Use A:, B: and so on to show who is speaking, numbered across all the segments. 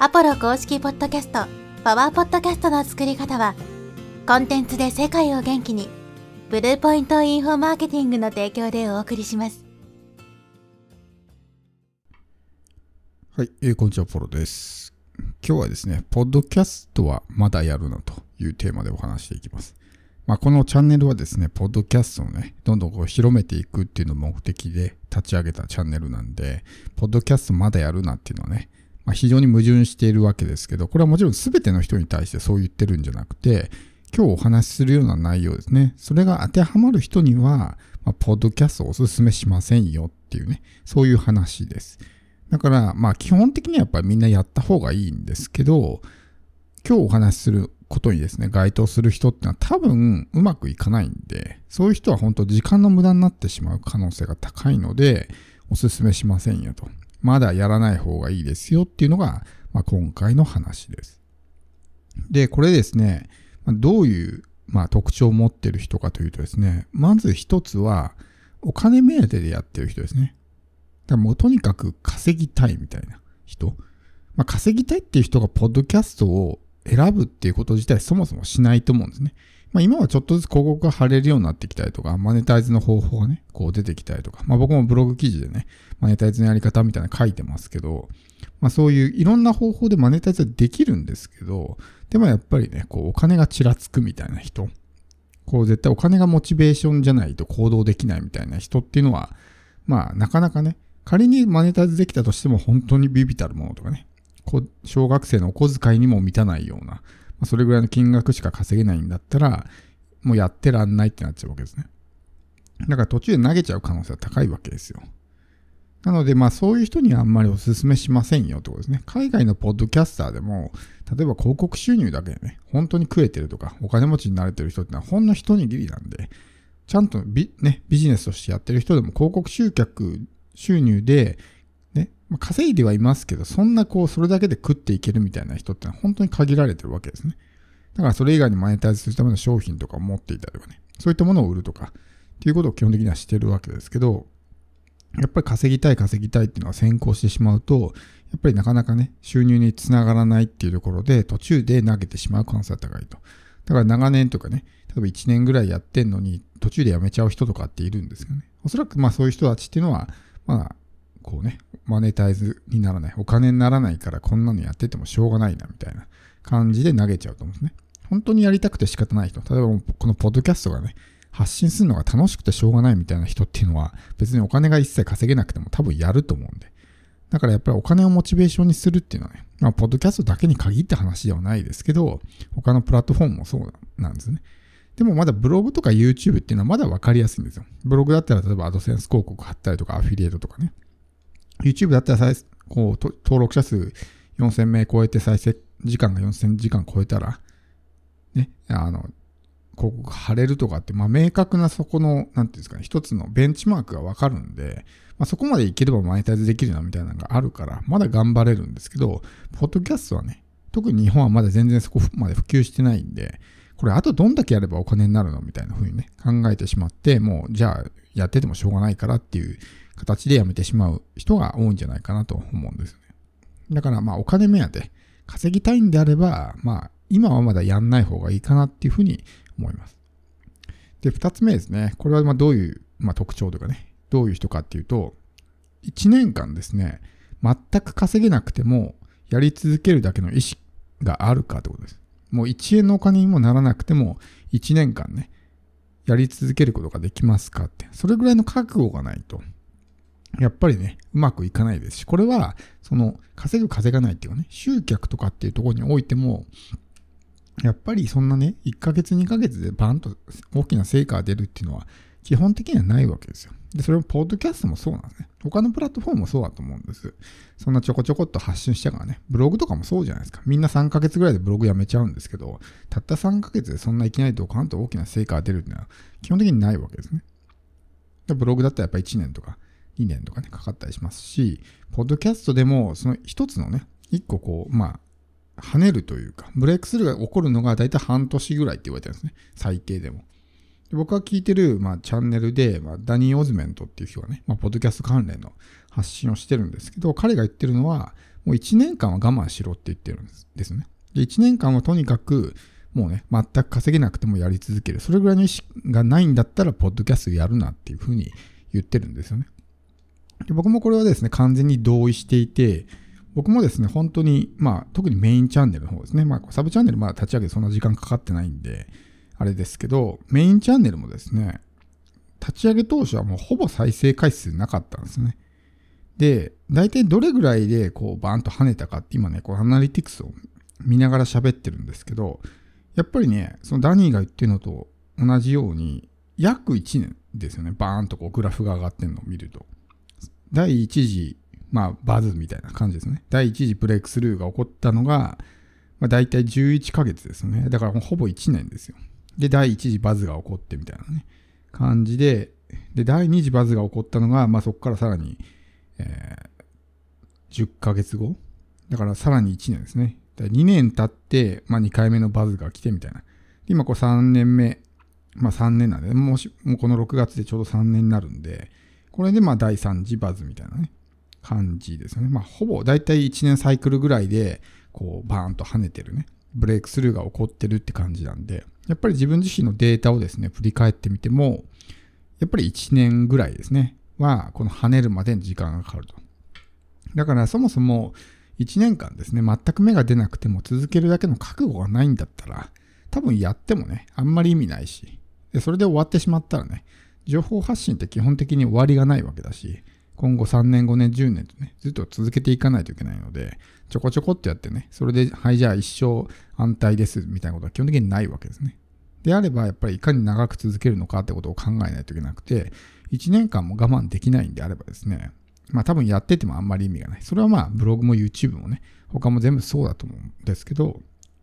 A: アポロ公式ポッドキャスト、パワーポッドキャストの作り方は、コンテンツで世界を元気に、ブルーポイントインフォマーケティングの提供でお送りします。
B: はい、えーこんにちは、ポロです。今日はですね、ポッドキャストはまだやるのというテーマでお話していきます。まあ、このチャンネルはですね、ポッドキャストをね、どんどんこう広めていくっていうのを目的で立ち上げたチャンネルなんで、ポッドキャストまだやるなっていうのはね、まあ、非常に矛盾しているわけですけど、これはもちろん全ての人に対してそう言ってるんじゃなくて、今日お話しするような内容ですね。それが当てはまる人には、まあ、ポッドキャストをお勧めしませんよっていうね、そういう話です。だから、まあ基本的にはやっぱりみんなやった方がいいんですけど、今日お話しすることにですね、該当する人ってのは多分うまくいかないんで、そういう人は本当時間の無駄になってしまう可能性が高いので、お勧めしませんよと。まだやらない方がいいですよっていうのが、まあ、今回の話です。で、これですね、どういう、まあ、特徴を持ってる人かというとですね、まず一つは、お金目当てでやってる人ですね。だからもうとにかく稼ぎたいみたいな人。まあ、稼ぎたいっていう人がポッドキャストを選ぶっていうこと自体そもそもしないと思うんですね。まあ、今はちょっとずつ広告が貼れるようになってきたりとか、マネタイズの方法がね、こう出てきたりとか、まあ僕もブログ記事でね、マネタイズのやり方みたいなの書いてますけど、まあそういういろんな方法でマネタイズはできるんですけど、でもやっぱりね、こうお金がちらつくみたいな人、こう絶対お金がモチベーションじゃないと行動できないみたいな人っていうのは、まあなかなかね、仮にマネタイズできたとしても本当にビビたるものとかね、こう小学生のお小遣いにも満たないような、それぐらいの金額しか稼げないんだったら、もうやってらんないってなっちゃうわけですね。だから途中で投げちゃう可能性は高いわけですよ。なので、まあそういう人にはあんまりお勧めしませんよってことですね。海外のポッドキャスターでも、例えば広告収入だけでね、本当に食えてるとか、お金持ちになれてる人ってのはほんの一握りなんで、ちゃんとビ,、ね、ビジネスとしてやってる人でも広告集客収入で、まあ稼いではいますけど、そんなこう、それだけで食っていけるみたいな人ってのは本当に限られてるわけですね。だからそれ以外にマネタイズするための商品とかを持っていたりとかね、そういったものを売るとか、っていうことを基本的にはしてるわけですけど、やっぱり稼ぎたい稼ぎたいっていうのが先行してしまうと、やっぱりなかなかね、収入につながらないっていうところで、途中で投げてしまう可能性が高いと。だから長年とかね、例えば1年ぐらいやってんのに、途中で辞めちゃう人とかっているんですよね。おそらくまあそういう人たちっていうのは、まあ、こうね、マネタイズにならない、お金にならないからこんなのやっててもしょうがないなみたいな感じで投げちゃうと思うんですね。本当にやりたくて仕方ない人、例えばこのポッドキャストがね、発信するのが楽しくてしょうがないみたいな人っていうのは、別にお金が一切稼げなくても多分やると思うんで。だからやっぱりお金をモチベーションにするっていうのはね、まあ、ポッドキャストだけに限った話ではないですけど、他のプラットフォームもそうなんですね。でもまだブログとか YouTube っていうのはまだ分かりやすいんですよ。ブログだったら例えばアドセンス広告貼ったりとかアフィリエイトとかね。YouTube だったらこう登録者数4000名超えて再生時間が4000時間超えたら、ね、あの、広告貼れるとかって、まあ明確なそこの、なんていうんですかね、一つのベンチマークがわかるんで、まあそこまでいければマネタイズできるなみたいなのがあるから、まだ頑張れるんですけど、ポッドキャストはね、特に日本はまだ全然そこまで普及してないんで、これあとどんだけやればお金になるのみたいな風にね、考えてしまって、もうじゃあやっててもしょうがないからっていう形でやめてしまう人が多いんじゃないかなと思うんですよね。だからまあお金目当て、稼ぎたいんであれば、まあ今はまだやんない方がいいかなっていうふうに思います。で、二つ目ですね。これはまあどういう、まあ、特徴とかね、どういう人かっていうと、1年間ですね、全く稼げなくてもやり続けるだけの意思があるかってことです。もう1円のお金にもならなくても1年間ね、やり続けることができますかって。それぐらいの覚悟がないと、やっぱりね、うまくいかないですし、これは、その、稼ぐ稼がないっていうかね、集客とかっていうところにおいても、やっぱりそんなね、1ヶ月2ヶ月でバンと大きな成果が出るっていうのは、基本的にはないわけですよ。で、それもポッドキャストもそうなんですね。他のプラットフォームもそうだと思うんです。そんなちょこちょこっと発信したからね。ブログとかもそうじゃないですか。みんな3ヶ月ぐらいでブログやめちゃうんですけど、たった3ヶ月でそんないきなりドカンと大きな成果が出るっていうのは基本的にないわけですね。でブログだったらやっぱ1年とか2年とかね、かかったりしますし、ポッドキャストでもその一つのね、一個こう、まあ、跳ねるというか、ブレイクスルーが起こるのが大体半年ぐらいって言われてるんですね。最低でも。で僕が聞いてる、まあ、チャンネルで、まあ、ダニー・オズメントっていう人がね、まあ、ポッドキャスト関連の発信をしてるんですけど、彼が言ってるのは、もう1年間は我慢しろって言ってるんですですね。で、1年間はとにかく、もうね、全く稼げなくてもやり続ける。それぐらいの意思がないんだったら、ポッドキャストやるなっていうふうに言ってるんですよね。で僕もこれはですね、完全に同意していて、僕もですね、本当に、まあ、特にメインチャンネルの方ですね。まあ、サブチャンネルまだ立ち上げてそんな時間かかってないんで、あれですけど、メインチャンネルもですね、立ち上げ当初はもうほぼ再生回数なかったんですね。で、大体どれぐらいでこうバーンと跳ねたかって今ね、こうアナリティクスを見ながら喋ってるんですけど、やっぱりね、そのダニーが言ってるのと同じように、約1年ですよね。バーンとこうグラフが上がってるのを見ると。第1次、まあバズみたいな感じですね。第1次ブレイクスルーが起こったのが、まあ、大体11ヶ月ですね。だからほぼ1年ですよ。で、第1次バズが起こってみたいなね、感じで、で、第2次バズが起こったのが、まあそこからさらに、えー、10ヶ月後だからさらに1年ですね。2年経って、まあ2回目のバズが来てみたいな。今こう3年目、まあ3年なんで、もし、もうこの6月でちょうど3年になるんで、これでまあ第3次バズみたいなね、感じですよね。まあほぼ大体1年サイクルぐらいで、こうバーンと跳ねてるね、ブレイクスルーが起こってるって感じなんで、やっぱり自分自身のデータをですね、振り返ってみても、やっぱり1年ぐらいですね、は、この跳ねるまでに時間がかかると。だからそもそも1年間ですね、全く芽が出なくても続けるだけの覚悟がないんだったら、多分やってもね、あんまり意味ないし、でそれで終わってしまったらね、情報発信って基本的に終わりがないわけだし、今後3年、5年、10年とね、ずっと続けていかないといけないので、ちょこちょこってやってね、それで、はい、じゃあ一生安泰ですみたいなことは基本的にないわけですね。であれば、やっぱりいかに長く続けるのかってことを考えないといけなくて、1年間も我慢できないんであればですね、まあ多分やっててもあんまり意味がない。それはまあブログも YouTube もね、他も全部そうだと思うんですけど、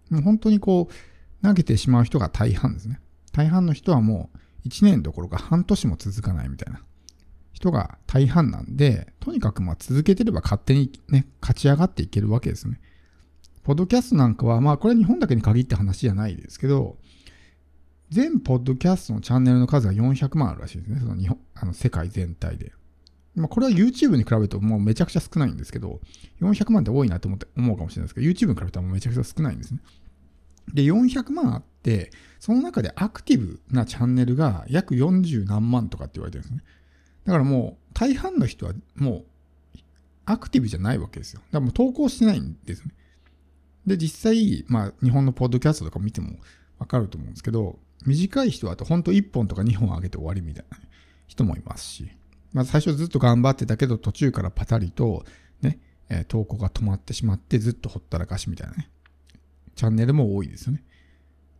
B: もう本当にこう、投げてしまう人が大半ですね。大半の人はもう1年どころか半年も続かないみたいな人が大半なんで、とにかくまあ続けてれば勝手にね、勝ち上がっていけるわけですね。ポッドキャストなんかは、まあこれ日本だけに限った話じゃないですけど、全ポッドキャストのチャンネルの数が400万あるらしいですね。その日本、あの世界全体で。まあこれは YouTube に比べるともうめちゃくちゃ少ないんですけど、400万って多いなと思って思うかもしれないですけど、YouTube に比べたらもうめちゃくちゃ少ないんですね。で、400万あって、その中でアクティブなチャンネルが約40何万とかって言われてるんですね。だからもう大半の人はもうアクティブじゃないわけですよ。だからもう投稿してないんですね。で、実際、まあ日本のポッドキャストとか見てもわかると思うんですけど、短い人はと本当1本とか2本上げて終わりみたいな人もいますし、まあ最初ずっと頑張ってたけど途中からパタリとね、投稿が止まってしまってずっとほったらかしみたいなね、チャンネルも多いですよね。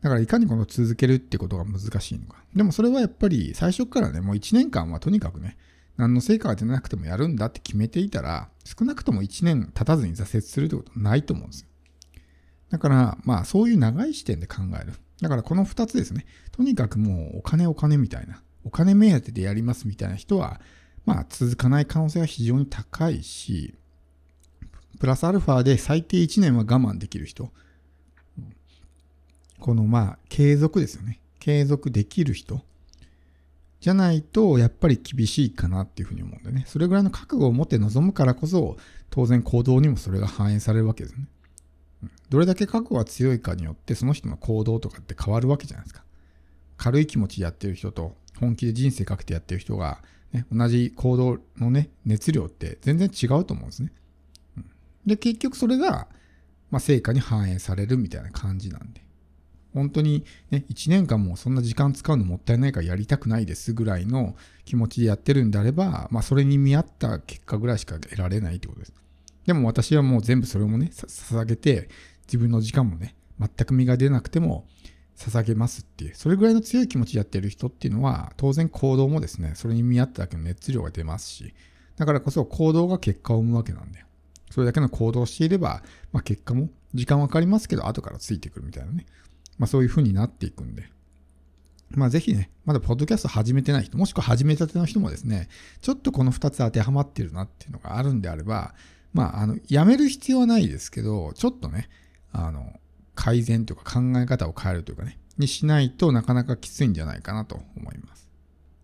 B: だからいかにこの続けるってことが難しいのか。でもそれはやっぱり最初からね、もう1年間はとにかくね、何の成果が出なくてもやるんだって決めていたら、少なくとも1年経たずに挫折するってことはないと思うんですよ。だから、まあそういう長い視点で考える。だからこの2つですね。とにかくもうお金お金みたいな、お金目当てでやりますみたいな人は、まあ続かない可能性が非常に高いし、プラスアルファで最低1年は我慢できる人。このまあ継続ですよね。継続できる人。じゃないと、やっぱり厳しいかなっていうふうに思うんでね。それぐらいの覚悟を持って臨むからこそ、当然行動にもそれが反映されるわけですね。どれだけ覚悟が強いかによって、その人の行動とかって変わるわけじゃないですか。軽い気持ちでやってる人と、本気で人生かけてやってる人が、ね、同じ行動のね、熱量って全然違うと思うんですね。で、結局それが、まあ、成果に反映されるみたいな感じなんで。本当にね、1年間もそんな時間使うのもったいないからやりたくないですぐらいの気持ちでやってるんであれば、まあそれに見合った結果ぐらいしか得られないってことです。でも私はもう全部それもね、捧げて、自分の時間もね、全く身が出なくても捧げますっていう、それぐらいの強い気持ちでやってる人っていうのは、当然行動もですね、それに見合っただけの熱量が出ますし、だからこそ行動が結果を生むわけなんだよ。それだけの行動をしていれば、まあ結果も時間はかかりますけど、後からついてくるみたいなね。まあそういう風になっていくんで。まあぜひね、まだポッドキャスト始めてない人、もしくは始めたての人もですね、ちょっとこの2つ当てはまってるなっていうのがあるんであれば、まあ、あの、やめる必要はないですけど、ちょっとね、あの、改善というか考え方を変えるというかね、にしないとなかなかきついんじゃないかなと思います。